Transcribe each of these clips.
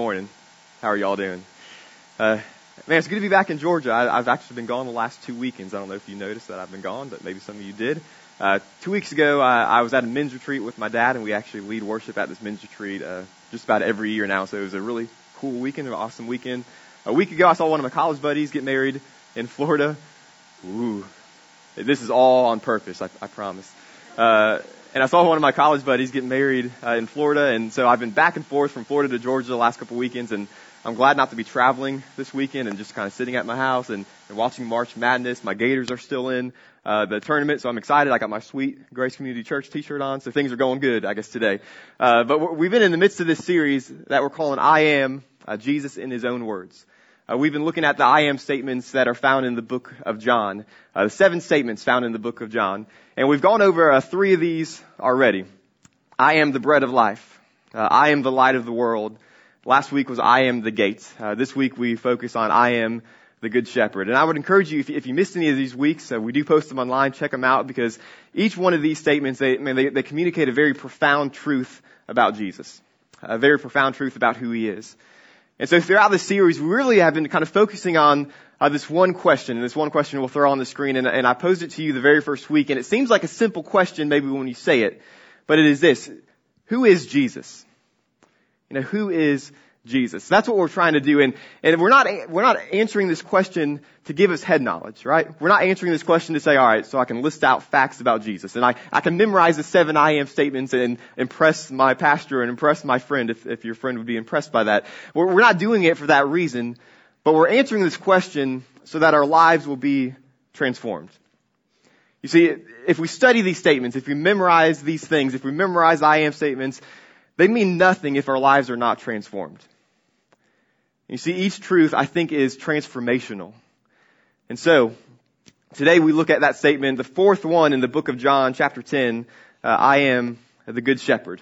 Morning. How are y'all doing? Uh, man, it's good to be back in Georgia. I, I've actually been gone the last two weekends. I don't know if you noticed that I've been gone, but maybe some of you did. Uh, two weeks ago, I, I was at a men's retreat with my dad, and we actually lead worship at this men's retreat uh, just about every year now. So it was a really cool weekend, an awesome weekend. A week ago, I saw one of my college buddies get married in Florida. Ooh, this is all on purpose, I, I promise. Uh, and I saw one of my college buddies get married uh, in Florida, and so I've been back and forth from Florida to Georgia the last couple weekends, and I'm glad not to be traveling this weekend and just kind of sitting at my house and, and watching March Madness. My Gators are still in uh, the tournament, so I'm excited. I got my sweet Grace Community Church T-shirt on, so things are going good, I guess today. Uh, but we've been in the midst of this series that we're calling "I Am uh, Jesus in His Own Words." Uh, we've been looking at the I am statements that are found in the book of John, uh, the seven statements found in the book of John. And we've gone over uh, three of these already. I am the bread of life. Uh, I am the light of the world. Last week was I am the gate. Uh, this week we focus on I am the good shepherd. And I would encourage you, if, if you missed any of these weeks, uh, we do post them online, check them out because each one of these statements, they, they, they communicate a very profound truth about Jesus. A very profound truth about who he is. And so throughout the series, we really have been kind of focusing on uh, this one question, and this one question we'll throw on the screen, and, and I posed it to you the very first week, and it seems like a simple question maybe when you say it, but it is this. Who is Jesus? You know, who is Jesus. That's what we're trying to do. And, and we're not, we're not answering this question to give us head knowledge, right? We're not answering this question to say, all right, so I can list out facts about Jesus. And I, I can memorize the seven I am statements and impress my pastor and impress my friend if, if your friend would be impressed by that. We're, we're not doing it for that reason, but we're answering this question so that our lives will be transformed. You see, if we study these statements, if we memorize these things, if we memorize I am statements, they mean nothing if our lives are not transformed. You see, each truth, I think, is transformational. And so, today we look at that statement, the fourth one in the book of John, chapter 10, uh, I am the good shepherd.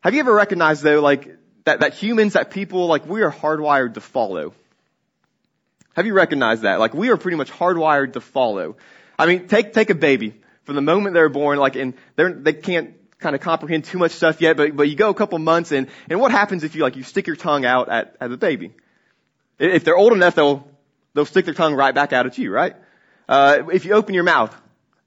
Have you ever recognized though, like, that, that humans, that people, like, we are hardwired to follow? Have you recognized that? Like, we are pretty much hardwired to follow. I mean, take, take a baby. From the moment they're born, like, and they're, they can't kind of comprehend too much stuff yet, but, but you go a couple months and, and what happens if you like, you stick your tongue out at, at the baby? If they're old enough, they'll, they'll stick their tongue right back out at you, right? Uh, if you open your mouth,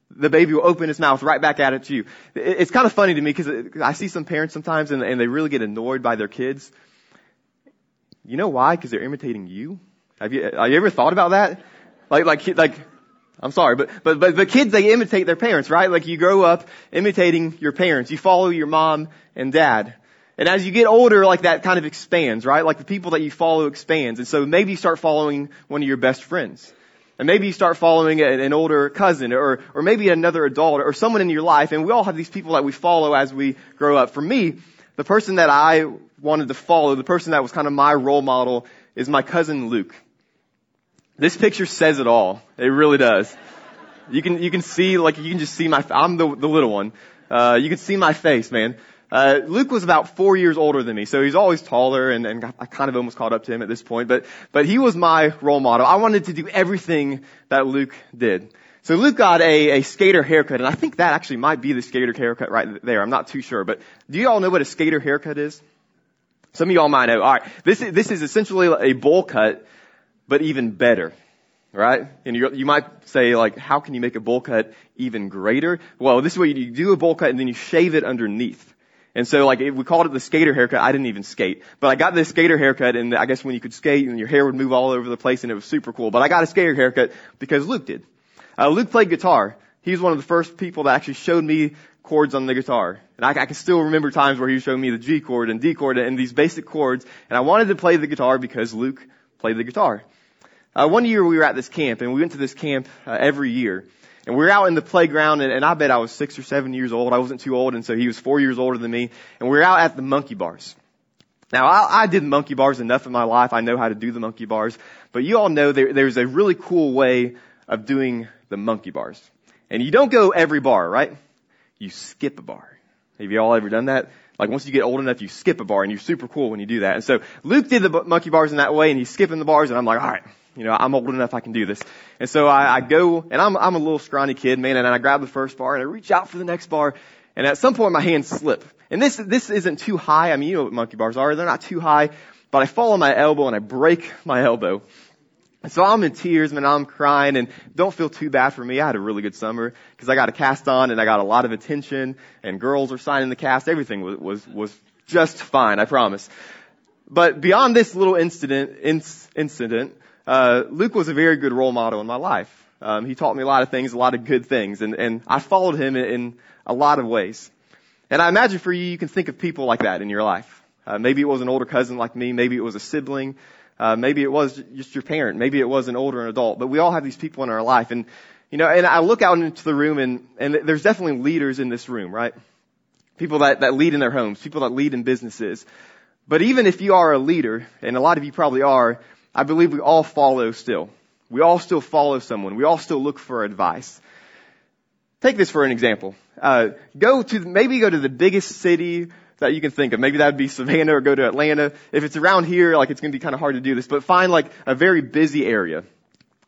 the baby will open its mouth right back out at you. It's kind of funny to me because I see some parents sometimes and, and they really get annoyed by their kids. You know why? Because they're imitating you. Have you, have you ever thought about that? Like, like, like, I'm sorry, but, but, but, but kids, they imitate their parents, right? Like you grow up imitating your parents. You follow your mom and dad. And as you get older, like that kind of expands, right? Like the people that you follow expands. And so maybe you start following one of your best friends. And maybe you start following an older cousin or, or maybe another adult or someone in your life. And we all have these people that we follow as we grow up. For me, the person that I wanted to follow, the person that was kind of my role model is my cousin Luke. This picture says it all. It really does. You can, you can see, like, you can just see my, I'm the, the little one. Uh, you can see my face, man. Uh, Luke was about four years older than me, so he's always taller, and, and I kind of almost caught up to him at this point. But, but he was my role model. I wanted to do everything that Luke did. So Luke got a, a skater haircut, and I think that actually might be the skater haircut right there. I'm not too sure, but do you all know what a skater haircut is? Some of y'all might know. All right, this is, this is essentially a bowl cut but even better. Right? And you you might say like, how can you make a bowl cut even greater? Well, this is what you do. You do a bowl cut and then you shave it underneath. And so like, we called it the skater haircut. I didn't even skate. But I got this skater haircut and I guess when you could skate and your hair would move all over the place and it was super cool. But I got a skater haircut because Luke did. Uh, Luke played guitar. He was one of the first people that actually showed me chords on the guitar. And I, I can still remember times where he showed me the G chord and D chord and these basic chords. And I wanted to play the guitar because Luke played the guitar. Uh, one year we were at this camp, and we went to this camp uh, every year. And we were out in the playground, and, and I bet I was six or seven years old. I wasn't too old, and so he was four years older than me. And we were out at the monkey bars. Now, I, I did monkey bars enough in my life. I know how to do the monkey bars. But you all know there, there's a really cool way of doing the monkey bars. And you don't go every bar, right? You skip a bar. Have you all ever done that? Like once you get old enough, you skip a bar, and you're super cool when you do that. And so Luke did the monkey bars in that way, and he's skipping the bars, and I'm like, all right, you know, I'm old enough I can do this. And so I, I go, and I'm, I'm a little scrawny kid, man, and I grab the first bar and I reach out for the next bar, and at some point my hands slip. And this, this isn't too high. I mean, you know what monkey bars are. They're not too high, but I fall on my elbow and I break my elbow. And so I'm in tears, man. I'm crying and don't feel too bad for me. I had a really good summer because I got a cast on and I got a lot of attention and girls were signing the cast. Everything was, was, was just fine. I promise. But beyond this little incident, incident, uh, Luke was a very good role model in my life. Um, he taught me a lot of things, a lot of good things, and, and I followed him in, in a lot of ways. And I imagine for you, you can think of people like that in your life. Uh, maybe it was an older cousin like me. Maybe it was a sibling. Uh, maybe it was just your parent. Maybe it was an older adult. But we all have these people in our life. And, you know, and I look out into the room and, and there's definitely leaders in this room, right? People that, that lead in their homes, people that lead in businesses. But even if you are a leader, and a lot of you probably are, I believe we all follow still. We all still follow someone. We all still look for advice. Take this for an example. Uh, go to, maybe go to the biggest city that you can think of. Maybe that would be Savannah or go to Atlanta. If it's around here, like it's going to be kind of hard to do this, but find like a very busy area.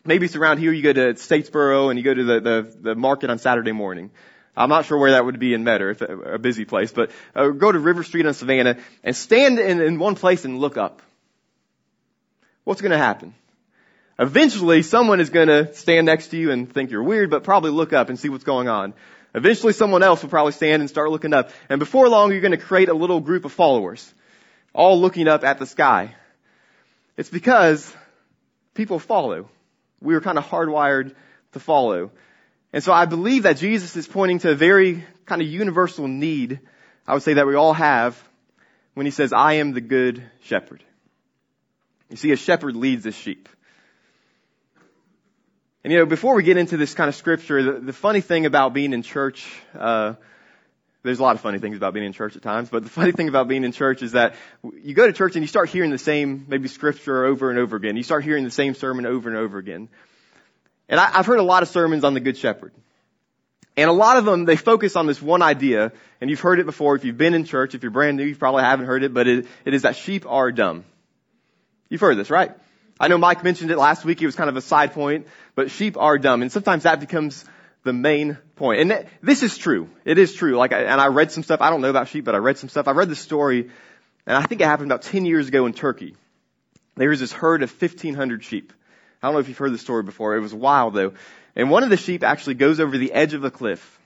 Maybe it's around here, you go to Statesboro and you go to the, the, the market on Saturday morning. I'm not sure where that would be in Metter, if a, a busy place, but uh, go to River Street on Savannah and stand in, in one place and look up. What's going to happen? Eventually, someone is going to stand next to you and think you're weird, but probably look up and see what's going on. Eventually someone else will probably stand and start looking up. And before long, you're going to create a little group of followers, all looking up at the sky. It's because people follow. We were kind of hardwired to follow. And so I believe that Jesus is pointing to a very kind of universal need, I would say that we all have, when he says, I am the good shepherd. You see, a shepherd leads a sheep. And you know, before we get into this kind of scripture, the, the funny thing about being in church, uh, there's a lot of funny things about being in church at times, but the funny thing about being in church is that you go to church and you start hearing the same, maybe scripture over and over again. You start hearing the same sermon over and over again. And I, I've heard a lot of sermons on the Good Shepherd. And a lot of them, they focus on this one idea, and you've heard it before. If you've been in church, if you're brand new, you probably haven't heard it, but it, it is that sheep are dumb. You've heard this, right? I know Mike mentioned it last week. It was kind of a side point, but sheep are dumb. And sometimes that becomes the main point. And this is true. It is true. Like, and I read some stuff. I don't know about sheep, but I read some stuff. I read the story, and I think it happened about 10 years ago in Turkey. There was this herd of 1,500 sheep. I don't know if you've heard the story before. It was wild though. And one of the sheep actually goes over the edge of a cliff.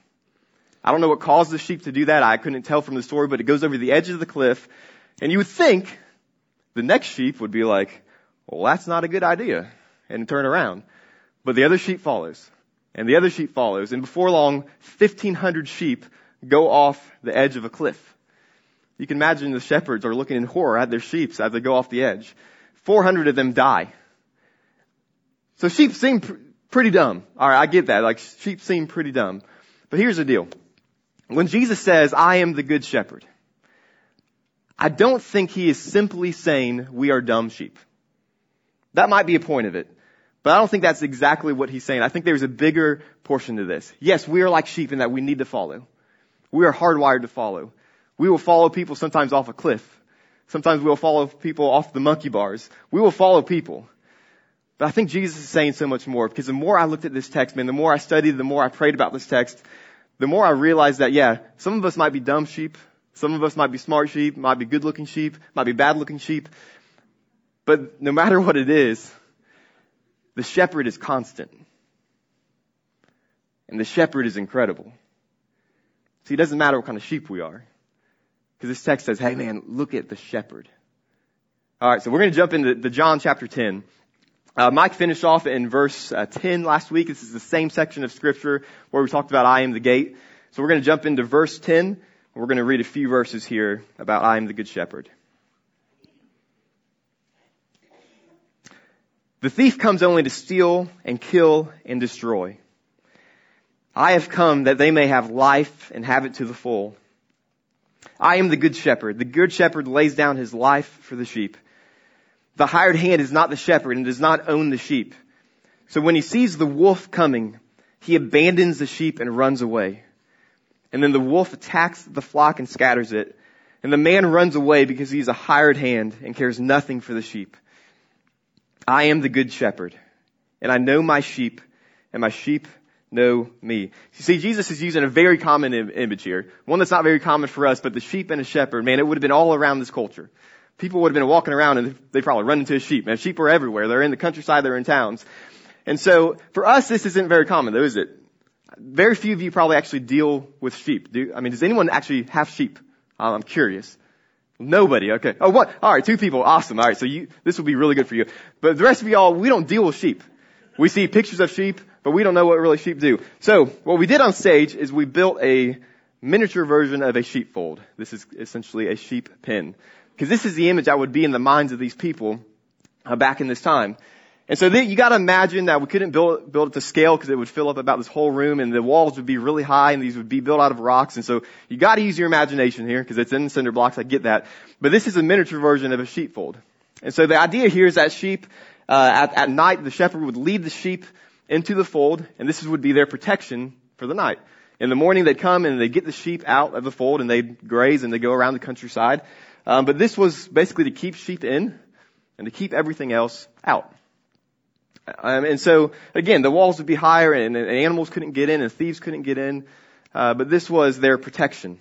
I don't know what caused the sheep to do that. I couldn't tell from the story, but it goes over the edge of the cliff. And you would think the next sheep would be like, well, that's not a good idea, and turn around. But the other sheep follows, and the other sheep follows, and before long, 1,500 sheep go off the edge of a cliff. You can imagine the shepherds are looking in horror at their sheep as they go off the edge. 400 of them die. So sheep seem pr- pretty dumb. Alright, I get that. Like, sheep seem pretty dumb. But here's the deal. When Jesus says, I am the good shepherd, I don't think he is simply saying we are dumb sheep. That might be a point of it. But I don't think that's exactly what he's saying. I think there's a bigger portion to this. Yes, we are like sheep in that we need to follow. We are hardwired to follow. We will follow people sometimes off a cliff. Sometimes we will follow people off the monkey bars. We will follow people. But I think Jesus is saying so much more because the more I looked at this text, man, the more I studied, the more I prayed about this text, the more I realized that, yeah, some of us might be dumb sheep. Some of us might be smart sheep, might be good looking sheep, might be bad looking sheep. But no matter what it is, the shepherd is constant. And the shepherd is incredible. See, it doesn't matter what kind of sheep we are. Because this text says, hey man, look at the shepherd. Alright, so we're going to jump into the John chapter 10. Uh, Mike finished off in verse uh, 10 last week. This is the same section of scripture where we talked about I am the gate. So we're going to jump into verse 10. We're going to read a few verses here about I am the good shepherd. The thief comes only to steal and kill and destroy. I have come that they may have life and have it to the full. I am the good shepherd. The good shepherd lays down his life for the sheep. The hired hand is not the shepherd and does not own the sheep. So when he sees the wolf coming, he abandons the sheep and runs away. And then the wolf attacks the flock and scatters it. And the man runs away because he's a hired hand and cares nothing for the sheep. I am the good shepherd, and I know my sheep, and my sheep know me. You see, Jesus is using a very common Im- image here. One that's not very common for us, but the sheep and a shepherd, man, it would have been all around this culture. People would have been walking around and they probably run into a sheep. Man, sheep are everywhere. They're in the countryside, they're in towns. And so, for us, this isn't very common though, is it? Very few of you probably actually deal with sheep. Do, I mean, does anyone actually have sheep? I'm curious. Nobody. Okay. Oh, what? All right. Two people. Awesome. All right. So you, this will be really good for you. But the rest of y'all, we don't deal with sheep. We see pictures of sheep, but we don't know what really sheep do. So what we did on stage is we built a miniature version of a sheepfold. This is essentially a sheep pen. Because this is the image that would be in the minds of these people uh, back in this time. And so then you got to imagine that we couldn't build build it to scale because it would fill up about this whole room, and the walls would be really high, and these would be built out of rocks. And so you got to use your imagination here because it's in cinder blocks. I get that, but this is a miniature version of a sheepfold. And so the idea here is that sheep uh, at, at night the shepherd would lead the sheep into the fold, and this would be their protection for the night. In the morning they'd come and they'd get the sheep out of the fold and they'd graze and they'd go around the countryside. Um, but this was basically to keep sheep in and to keep everything else out. Um, and so, again, the walls would be higher and, and animals couldn't get in and thieves couldn't get in. Uh, but this was their protection.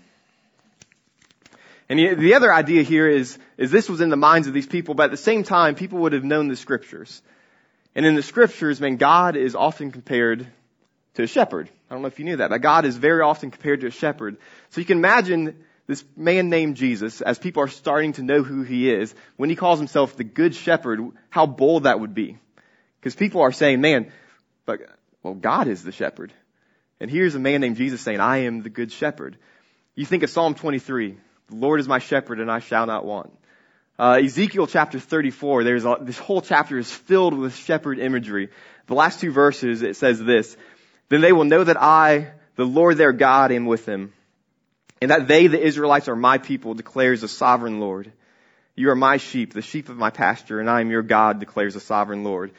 And the, the other idea here is, is this was in the minds of these people, but at the same time, people would have known the scriptures. And in the scriptures, man, God is often compared to a shepherd. I don't know if you knew that, but God is very often compared to a shepherd. So you can imagine this man named Jesus, as people are starting to know who he is, when he calls himself the good shepherd, how bold that would be. Because people are saying, man, but, well, God is the shepherd. And here's a man named Jesus saying, I am the good shepherd. You think of Psalm 23, the Lord is my shepherd and I shall not want. Uh, Ezekiel chapter 34, there's a, this whole chapter is filled with shepherd imagery. The last two verses, it says this, then they will know that I, the Lord their God, am with them. And that they, the Israelites, are my people, declares the sovereign Lord. You are my sheep, the sheep of my pasture, and I am your God, declares the sovereign Lord.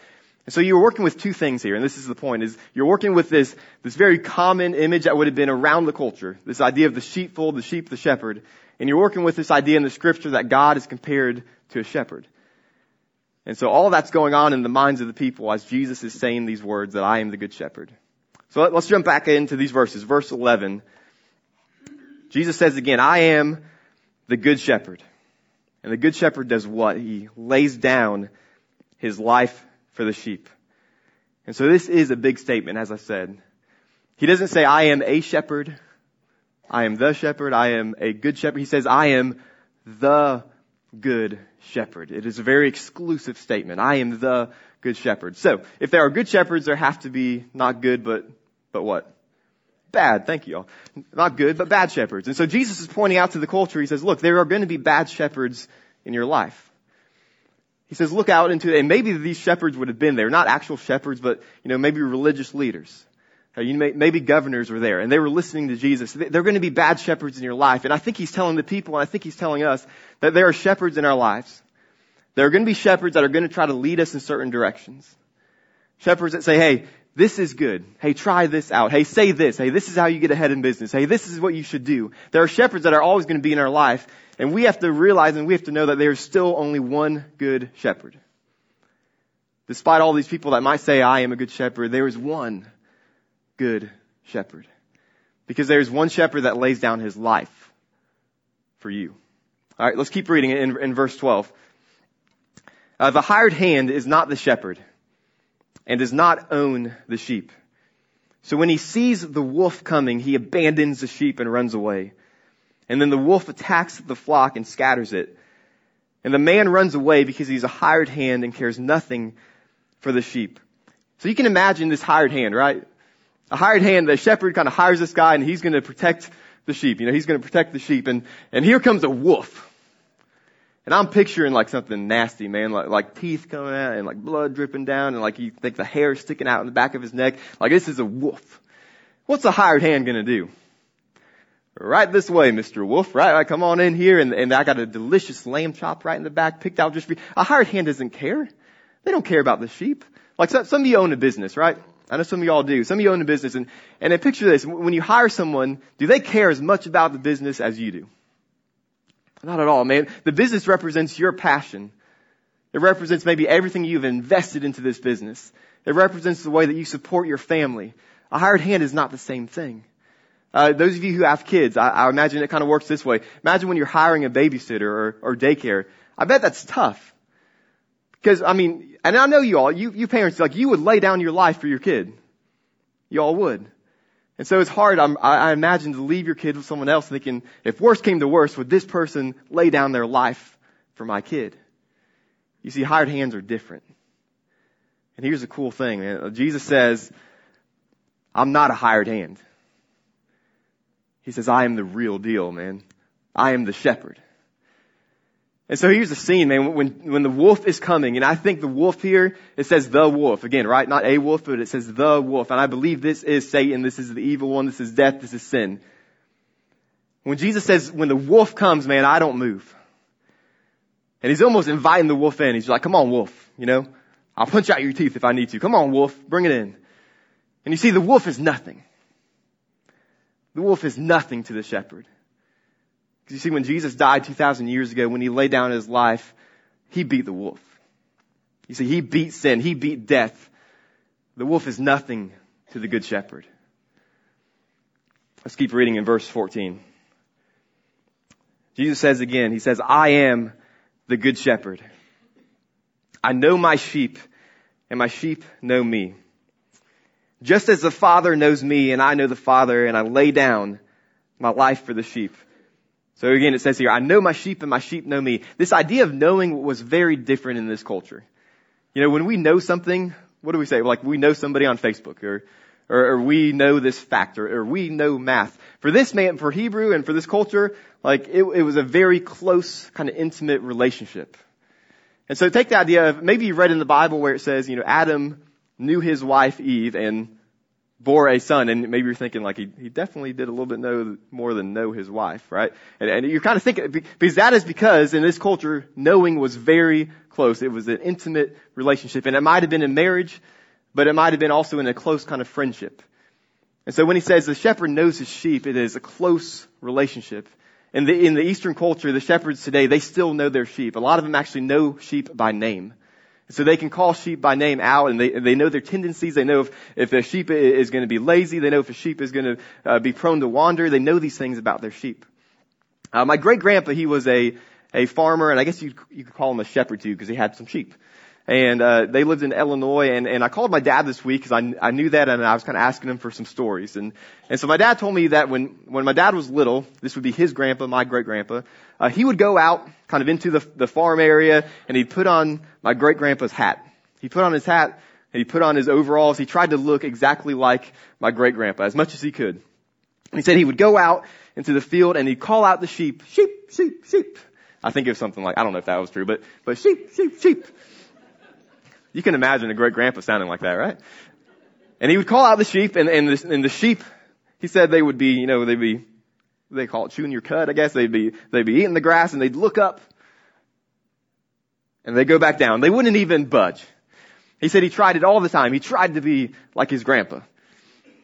And so you're working with two things here, and this is the point, is you're working with this, this very common image that would have been around the culture, this idea of the sheepfold, the sheep, the shepherd, and you're working with this idea in the scripture that God is compared to a shepherd. And so all that's going on in the minds of the people as Jesus is saying these words that I am the good shepherd. So let's jump back into these verses. Verse 11. Jesus says again, I am the good shepherd. And the good shepherd does what? He lays down his life for the sheep. And so this is a big statement, as I said. He doesn't say, I am a shepherd. I am the shepherd. I am a good shepherd. He says, I am the good shepherd. It is a very exclusive statement. I am the good shepherd. So, if there are good shepherds, there have to be not good, but, but what? Bad. Thank you all. Not good, but bad shepherds. And so Jesus is pointing out to the culture, he says, look, there are going to be bad shepherds in your life. He says, look out into, and maybe these shepherds would have been there, not actual shepherds, but, you know, maybe religious leaders. Uh, maybe governors were there and they were listening to Jesus. They're going to be bad shepherds in your life. And I think he's telling the people, and I think he's telling us that there are shepherds in our lives. There are going to be shepherds that are going to try to lead us in certain directions. Shepherds that say, hey, this is good. Hey, try this out. Hey, say this. Hey, this is how you get ahead in business. Hey, this is what you should do. There are shepherds that are always going to be in our life, and we have to realize and we have to know that there is still only one good shepherd. Despite all these people that might say, I am a good shepherd, there is one good shepherd. Because there is one shepherd that lays down his life for you. Alright, let's keep reading in, in verse 12. Uh, the hired hand is not the shepherd and does not own the sheep. So when he sees the wolf coming, he abandons the sheep and runs away. And then the wolf attacks the flock and scatters it. And the man runs away because he's a hired hand and cares nothing for the sheep. So you can imagine this hired hand, right? A hired hand, the shepherd kind of hires this guy and he's going to protect the sheep. You know, he's going to protect the sheep and, and here comes a wolf. And I'm picturing like something nasty, man, like, like teeth coming out and like blood dripping down and like you think the hair sticking out in the back of his neck. Like this is a wolf. What's a hired hand gonna do? Right this way, Mr. Wolf, right? right come on in here and, and I got a delicious lamb chop right in the back picked out just for you. A hired hand doesn't care. They don't care about the sheep. Like some, some of you own a business, right? I know some of y'all do. Some of you own a business and, and I picture this. When you hire someone, do they care as much about the business as you do? Not at all, man. The business represents your passion. It represents maybe everything you've invested into this business. It represents the way that you support your family. A hired hand is not the same thing. Uh, those of you who have kids, I, I imagine it kind of works this way. Imagine when you're hiring a babysitter or, or daycare. I bet that's tough. Because, I mean, and I know you all, you, you parents, like, you would lay down your life for your kid. You all would. And so it's hard, I'm, I imagine, to leave your kid with someone else thinking, if worst came to worst, would this person lay down their life for my kid? You see, hired hands are different. And here's the cool thing, man. Jesus says, I'm not a hired hand. He says, I am the real deal, man. I am the shepherd. And so here's the scene, man, when, when the wolf is coming, and I think the wolf here, it says the wolf, again, right? Not a wolf, but it says the wolf. And I believe this is Satan, this is the evil one, this is death, this is sin. When Jesus says, when the wolf comes, man, I don't move. And he's almost inviting the wolf in. He's like, come on, wolf, you know? I'll punch out your teeth if I need to. Come on, wolf, bring it in. And you see, the wolf is nothing. The wolf is nothing to the shepherd. You see, when Jesus died 2,000 years ago, when he laid down his life, he beat the wolf. You see, he beat sin. He beat death. The wolf is nothing to the good shepherd. Let's keep reading in verse 14. Jesus says again, he says, I am the good shepherd. I know my sheep and my sheep know me. Just as the Father knows me and I know the Father and I lay down my life for the sheep. So again, it says here, I know my sheep and my sheep know me. This idea of knowing was very different in this culture. You know, when we know something, what do we say? Like we know somebody on Facebook or, or, or we know this fact or, or, we know math. For this man, for Hebrew and for this culture, like it, it was a very close kind of intimate relationship. And so take the idea of maybe you read in the Bible where it says, you know, Adam knew his wife Eve and bore a son, and maybe you're thinking like he, he definitely did a little bit know more than know his wife, right? And, and you're kind of thinking because that is because in this culture knowing was very close. It was an intimate relationship, and it might have been in marriage, but it might have been also in a close kind of friendship. And so when he says the shepherd knows his sheep, it is a close relationship. In the, in the Eastern culture, the shepherds today, they still know their sheep. A lot of them actually know sheep by name. So they can call sheep by name out and they, they know their tendencies. They know if, if a sheep is going to be lazy. They know if a sheep is going to uh, be prone to wander. They know these things about their sheep. Uh, my great grandpa, he was a, a farmer and I guess you, you could call him a shepherd too because he had some sheep. And, uh, they lived in Illinois and, and I called my dad this week because I, I knew that and I was kind of asking him for some stories. And, and so my dad told me that when, when my dad was little, this would be his grandpa, my great grandpa, uh, he would go out kind of into the, the farm area and he'd put on my great grandpa's hat. He put on his hat and he put on his overalls. He tried to look exactly like my great grandpa as much as he could. He said he would go out into the field and he'd call out the sheep, sheep, sheep, sheep. I think it was something like, I don't know if that was true, but, but sheep, sheep, sheep. You can imagine a great grandpa sounding like that, right? And he would call out the sheep and, and the, and the sheep, he said they would be, you know, they'd be they call it chewing your cud, I guess. They'd be, they'd be eating the grass and they'd look up and they'd go back down. They wouldn't even budge. He said he tried it all the time. He tried to be like his grandpa.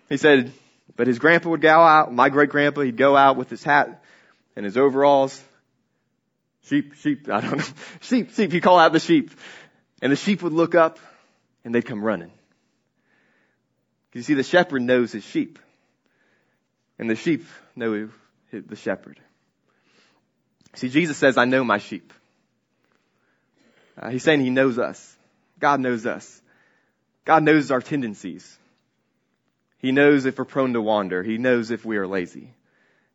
He said, but his grandpa would go out, my great grandpa, he'd go out with his hat and his overalls. Sheep, sheep, I don't know. Sheep, sheep, he'd call out the sheep. And the sheep would look up and they'd come running. You see, the shepherd knows his sheep. And the sheep know the shepherd. See, Jesus says, I know my sheep. Uh, he's saying he knows us. God knows us. God knows our tendencies. He knows if we're prone to wander. He knows if we are lazy.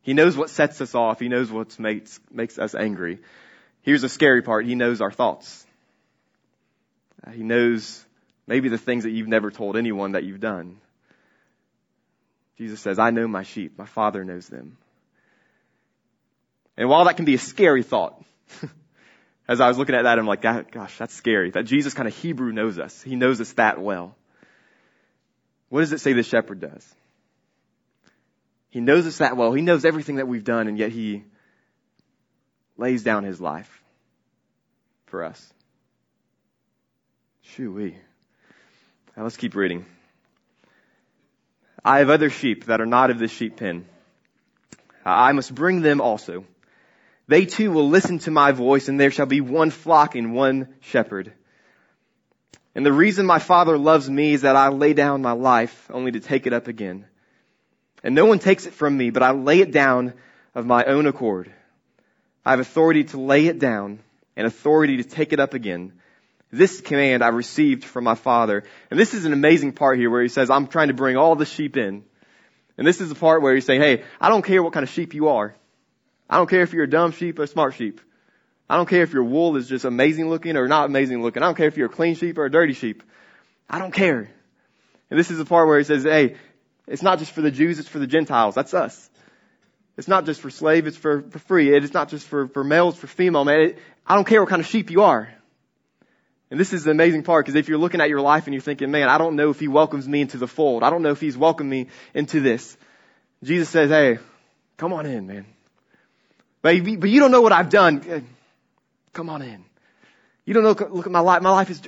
He knows what sets us off. He knows what makes, makes us angry. Here's the scary part. He knows our thoughts. Uh, he knows maybe the things that you've never told anyone that you've done. Jesus says, I know my sheep. My father knows them. And while that can be a scary thought, as I was looking at that, I'm like, gosh, that's scary. That Jesus kind of Hebrew knows us. He knows us that well. What does it say the shepherd does? He knows us that well. He knows everything that we've done, and yet he lays down his life for us. Shoo-wee. Now let's keep reading. I have other sheep that are not of this sheep pen. I must bring them also. They too will listen to my voice and there shall be one flock and one shepherd. And the reason my Father loves me is that I lay down my life only to take it up again. And no one takes it from me, but I lay it down of my own accord. I have authority to lay it down and authority to take it up again. This command I received from my Father. And this is an amazing part here where he says, I'm trying to bring all the sheep in. And this is the part where he's saying, hey, I don't care what kind of sheep you are. I don't care if you're a dumb sheep or a smart sheep. I don't care if your wool is just amazing looking or not amazing looking. I don't care if you're a clean sheep or a dirty sheep. I don't care. And this is the part where he says, hey, it's not just for the Jews, it's for the Gentiles. That's us. It's not just for slave, it's for, for free. It's not just for, for males, for female, man. It, I don't care what kind of sheep you are. And this is the amazing part because if you're looking at your life and you're thinking, man, I don't know if he welcomes me into the fold. I don't know if he's welcomed me into this. Jesus says, hey, come on in, man. But, you don't know what I've done. Come on in. You don't know, look at my life. My life is,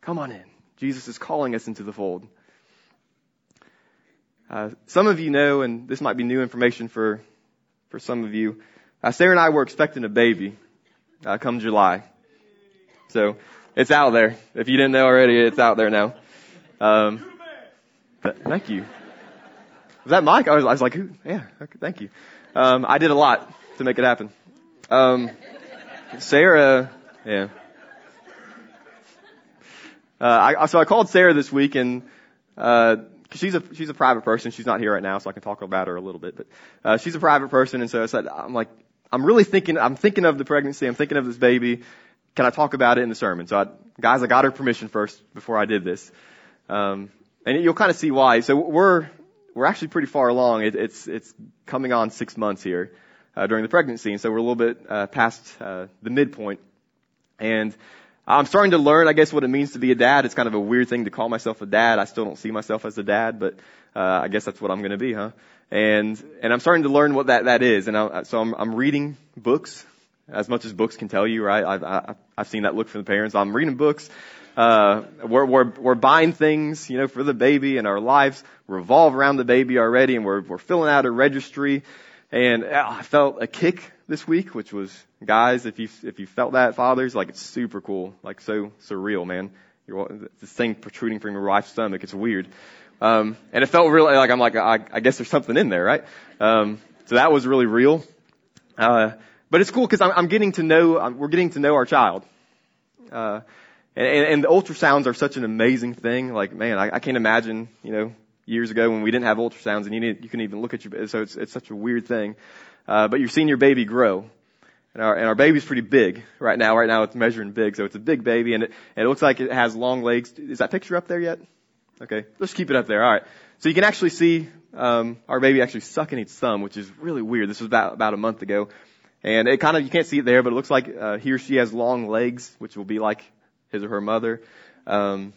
come on in. Jesus is calling us into the fold. Uh, some of you know, and this might be new information for, for some of you, uh, Sarah and I were expecting a baby uh, come July. So it's out there. If you didn't know already, it's out there now. Um, but thank you. Was that Mike? I was, I was like, Who? yeah, okay, thank you. Um, I did a lot to make it happen. Um, Sarah, yeah. Uh, I, so I called Sarah this week and, uh, she's a, she's a private person. She's not here right now, so I can talk about her a little bit, but, uh, she's a private person. And so I said, I'm like, I'm really thinking, I'm thinking of the pregnancy. I'm thinking of this baby. Can I talk about it in the sermon? So I, guys, I got her permission first before I did this. Um, and you'll kind of see why. So we're, we're actually pretty far along. It, it's, it's coming on six months here uh, during the pregnancy, and so we're a little bit uh, past uh, the midpoint. And I'm starting to learn, I guess, what it means to be a dad. It's kind of a weird thing to call myself a dad. I still don't see myself as a dad, but uh, I guess that's what I'm going to be, huh? And and I'm starting to learn what that that is. And I, so I'm I'm reading books as much as books can tell you, right? I've I, I've seen that look from the parents. I'm reading books. Uh, we're, we're, we're buying things, you know, for the baby and our lives revolve around the baby already and we're, we're filling out a registry and uh, I felt a kick this week, which was, guys, if you, if you felt that, fathers, like it's super cool, like so surreal, man. You're, this thing protruding from your wife's stomach, it's weird. Um, and it felt really like I'm like, I, I guess there's something in there, right? Um, so that was really real. Uh, but it's cool because I'm, I'm getting to know, I'm, we're getting to know our child. Uh, and, and, the ultrasounds are such an amazing thing. Like, man, I, I can't imagine, you know, years ago when we didn't have ultrasounds and you, need, you can even look at your, so it's, it's such a weird thing. Uh, but you're seeing your baby grow. And our, and our baby's pretty big right now. Right now it's measuring big, so it's a big baby and it, and it looks like it has long legs. Is that picture up there yet? Okay, let's keep it up there. Alright. So you can actually see, um, our baby actually sucking its thumb, which is really weird. This was about, about a month ago. And it kind of, you can't see it there, but it looks like, uh, he or she has long legs, which will be like his or her mother. Um,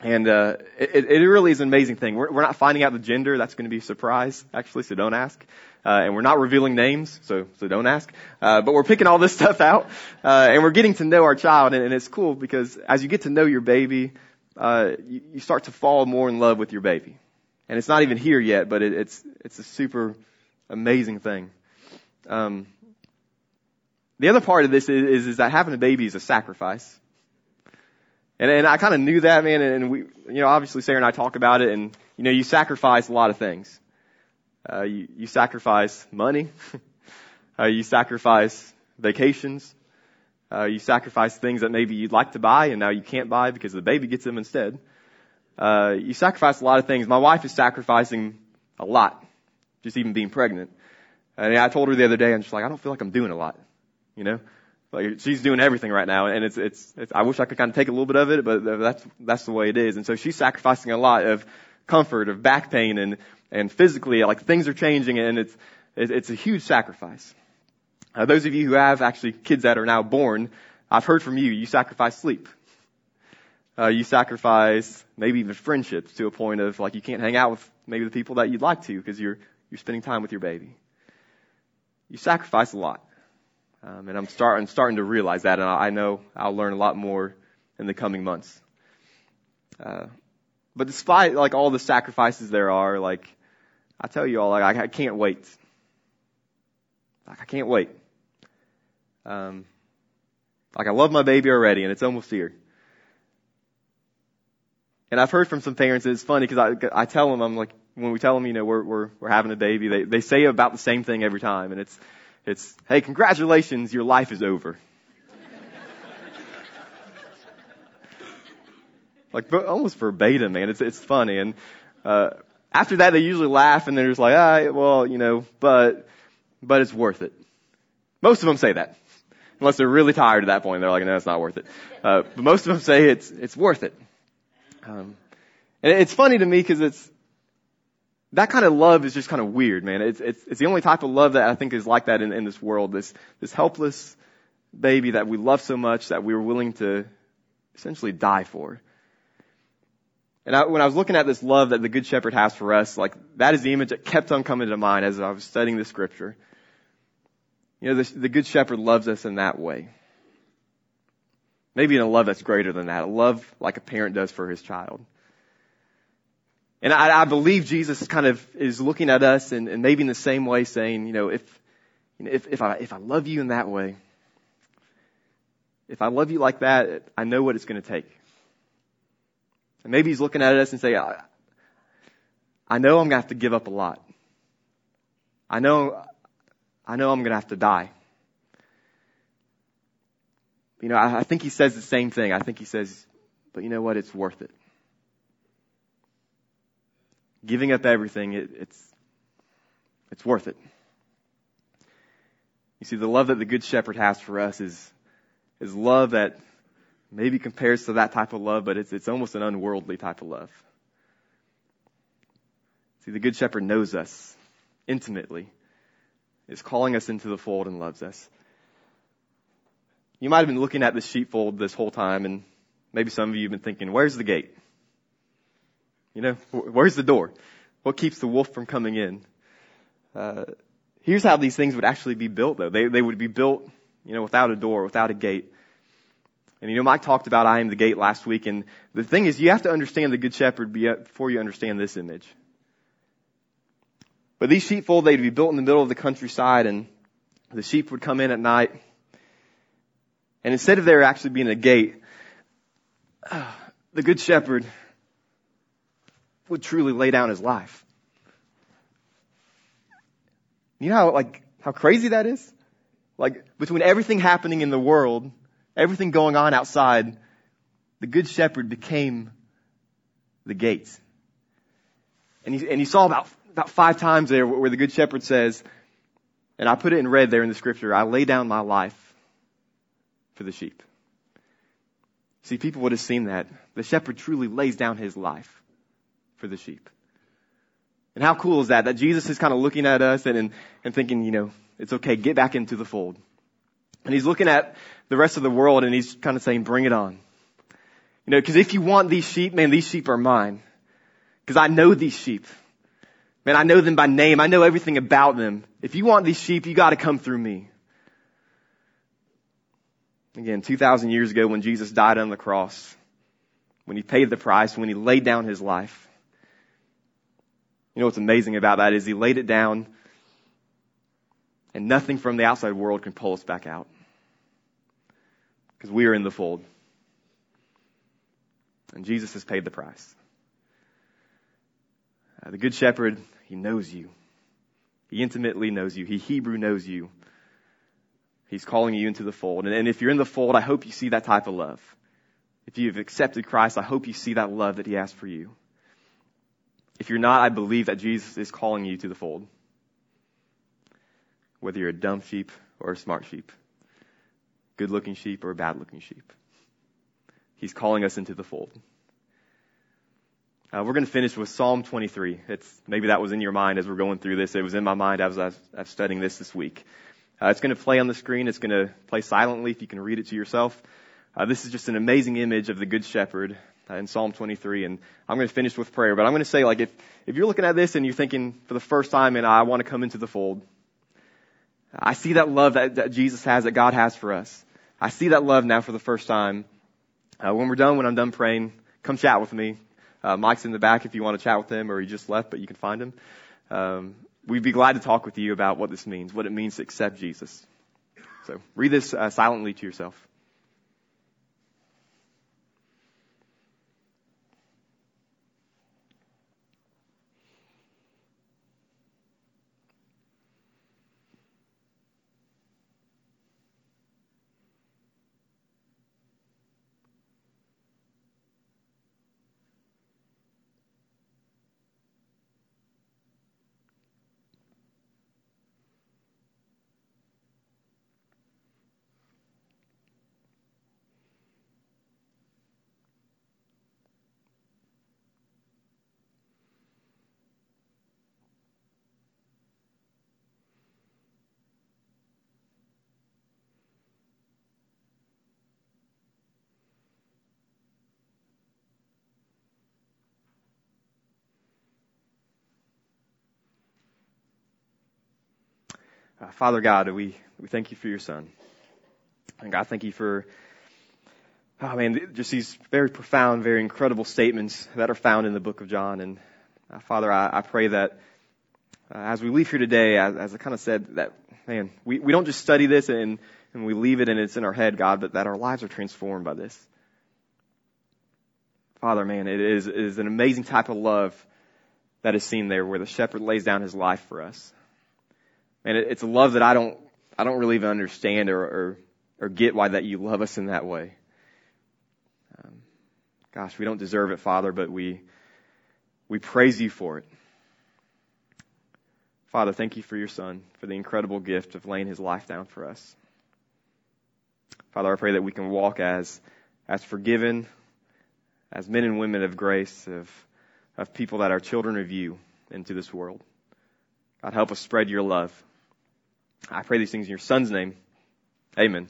and uh, it, it really is an amazing thing. We're, we're not finding out the gender. That's going to be a surprise, actually, so don't ask. Uh, and we're not revealing names, so so don't ask. Uh, but we're picking all this stuff out, uh, and we're getting to know our child, and, and it's cool because as you get to know your baby, uh, you, you start to fall more in love with your baby. And it's not even here yet, but it, it's it's a super amazing thing. Um, the other part of this is, is, is that having a baby is a sacrifice. And, and I kind of knew that, man, and we, you know, obviously Sarah and I talk about it, and, you know, you sacrifice a lot of things. Uh, you, you sacrifice money. uh, you sacrifice vacations. Uh, you sacrifice things that maybe you'd like to buy and now you can't buy because the baby gets them instead. Uh, you sacrifice a lot of things. My wife is sacrificing a lot, just even being pregnant. And I told her the other day, I'm just like, I don't feel like I'm doing a lot, you know? Like she's doing everything right now, and it's, it's it's I wish I could kind of take a little bit of it, but that's that's the way it is. And so she's sacrificing a lot of comfort, of back pain, and and physically, like things are changing, and it's it's a huge sacrifice. Uh, those of you who have actually kids that are now born, I've heard from you. You sacrifice sleep. Uh, you sacrifice maybe even friendships to a point of like you can't hang out with maybe the people that you'd like to because you're you're spending time with your baby. You sacrifice a lot. Um, and I'm starting starting to realize that, and I know I'll learn a lot more in the coming months. Uh, but despite like all the sacrifices there are, like I tell you all, like I, I can't wait. Like I can't wait. Um, like I love my baby already, and it's almost here. And I've heard from some parents, and it's funny because I, I tell them, I'm like, when we tell them, you know, we're, we're, we're having a baby, they, they say about the same thing every time. And it's, it's, hey, congratulations, your life is over. like almost verbatim, man. It's, it's funny. And, uh, after that, they usually laugh and they're just like, ah, well, you know, but, but it's worth it. Most of them say that. Unless they're really tired at that point. They're like, no, it's not worth it. Uh, but most of them say it's, it's worth it. Um, and it's funny to me because it's, that kind of love is just kind of weird, man. It's, it's, it's the only type of love that I think is like that in, in this world. This, this helpless baby that we love so much that we were willing to essentially die for. And I, when I was looking at this love that the Good Shepherd has for us, like that is the image that kept on coming to mind as I was studying the scripture. You know, the, the Good Shepherd loves us in that way. Maybe in a love that's greater than that, a love like a parent does for his child. And I, I believe Jesus kind of is looking at us and, and maybe in the same way saying, you know, if, you know, if, if I, if I love you in that way, if I love you like that, I know what it's going to take. And maybe he's looking at us and saying, I, I know I'm going to have to give up a lot. I know, I know I'm going to have to die. You know, I, I think he says the same thing. I think he says, but you know what? It's worth it giving up everything, it, it's, it's worth it. You see, the love that the Good Shepherd has for us is, is love that maybe compares to that type of love, but it's, it's almost an unworldly type of love. See, the Good Shepherd knows us intimately, is calling us into the fold and loves us. You might have been looking at the sheepfold this whole time, and maybe some of you have been thinking, where's the gate? You know, where's the door? What keeps the wolf from coming in? Uh, here's how these things would actually be built though. They, they would be built, you know, without a door, without a gate. And you know, Mike talked about I am the gate last week, and the thing is, you have to understand the Good Shepherd before you understand this image. But these sheepfold, they'd be built in the middle of the countryside, and the sheep would come in at night. And instead of there actually being a gate, the Good Shepherd would truly lay down his life. You know how, like, how crazy that is? Like, between everything happening in the world, everything going on outside, the good shepherd became the gates. And you, and you saw about, about five times there where the good shepherd says, and I put it in red there in the scripture, I lay down my life for the sheep. See, people would have seen that. The shepherd truly lays down his life for the sheep. And how cool is that? That Jesus is kind of looking at us and, and, and thinking, you know, it's okay, get back into the fold. And he's looking at the rest of the world and he's kind of saying, bring it on. You know, cause if you want these sheep, man, these sheep are mine. Cause I know these sheep. Man, I know them by name. I know everything about them. If you want these sheep, you gotta come through me. Again, 2,000 years ago when Jesus died on the cross, when he paid the price, when he laid down his life, you know what's amazing about that is he laid it down and nothing from the outside world can pull us back out. Because we are in the fold. And Jesus has paid the price. Uh, the Good Shepherd, He knows you. He intimately knows you. He Hebrew knows you. He's calling you into the fold. And, and if you're in the fold, I hope you see that type of love. If you've accepted Christ, I hope you see that love that He has for you. If you're not, I believe that Jesus is calling you to the fold. Whether you're a dumb sheep or a smart sheep, good looking sheep or a bad looking sheep. He's calling us into the fold. Uh, we're going to finish with Psalm 23. It's maybe that was in your mind as we're going through this. It was in my mind as I was, I was studying this this week. Uh, it's going to play on the screen. It's going to play silently if you can read it to yourself. Uh, this is just an amazing image of the Good Shepherd in Psalm 23. And I'm going to finish with prayer, but I'm going to say, like, if, if you're looking at this and you're thinking for the first time, and I want to come into the fold, I see that love that, that Jesus has, that God has for us. I see that love now for the first time. Uh, when we're done, when I'm done praying, come chat with me. Uh, Mike's in the back if you want to chat with him, or he just left, but you can find him. Um, we'd be glad to talk with you about what this means, what it means to accept Jesus. So read this uh, silently to yourself. Uh, Father God, we, we thank you for your son. And God, thank you for, oh man, just these very profound, very incredible statements that are found in the book of John. And uh, Father, I, I pray that uh, as we leave here today, as, as I kind of said, that, man, we, we don't just study this and, and we leave it and it's in our head, God, but that our lives are transformed by this. Father, man, it is, it is an amazing type of love that is seen there where the shepherd lays down his life for us. And it, it's a love that I don't, I don't really even understand or, or, or get why that you love us in that way. Um, gosh, we don't deserve it, Father, but we, we praise you for it. Father, thank you for your son, for the incredible gift of laying his life down for us. Father, I pray that we can walk as, as forgiven, as men and women of grace, of, of people that are children of you into this world. God, help us spread your love. I pray these things in your son's name. Amen.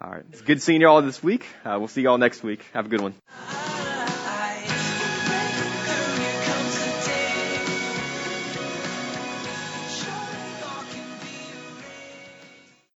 All right. It's good seeing you all this week. Uh, we'll see you all next week. Have a good one.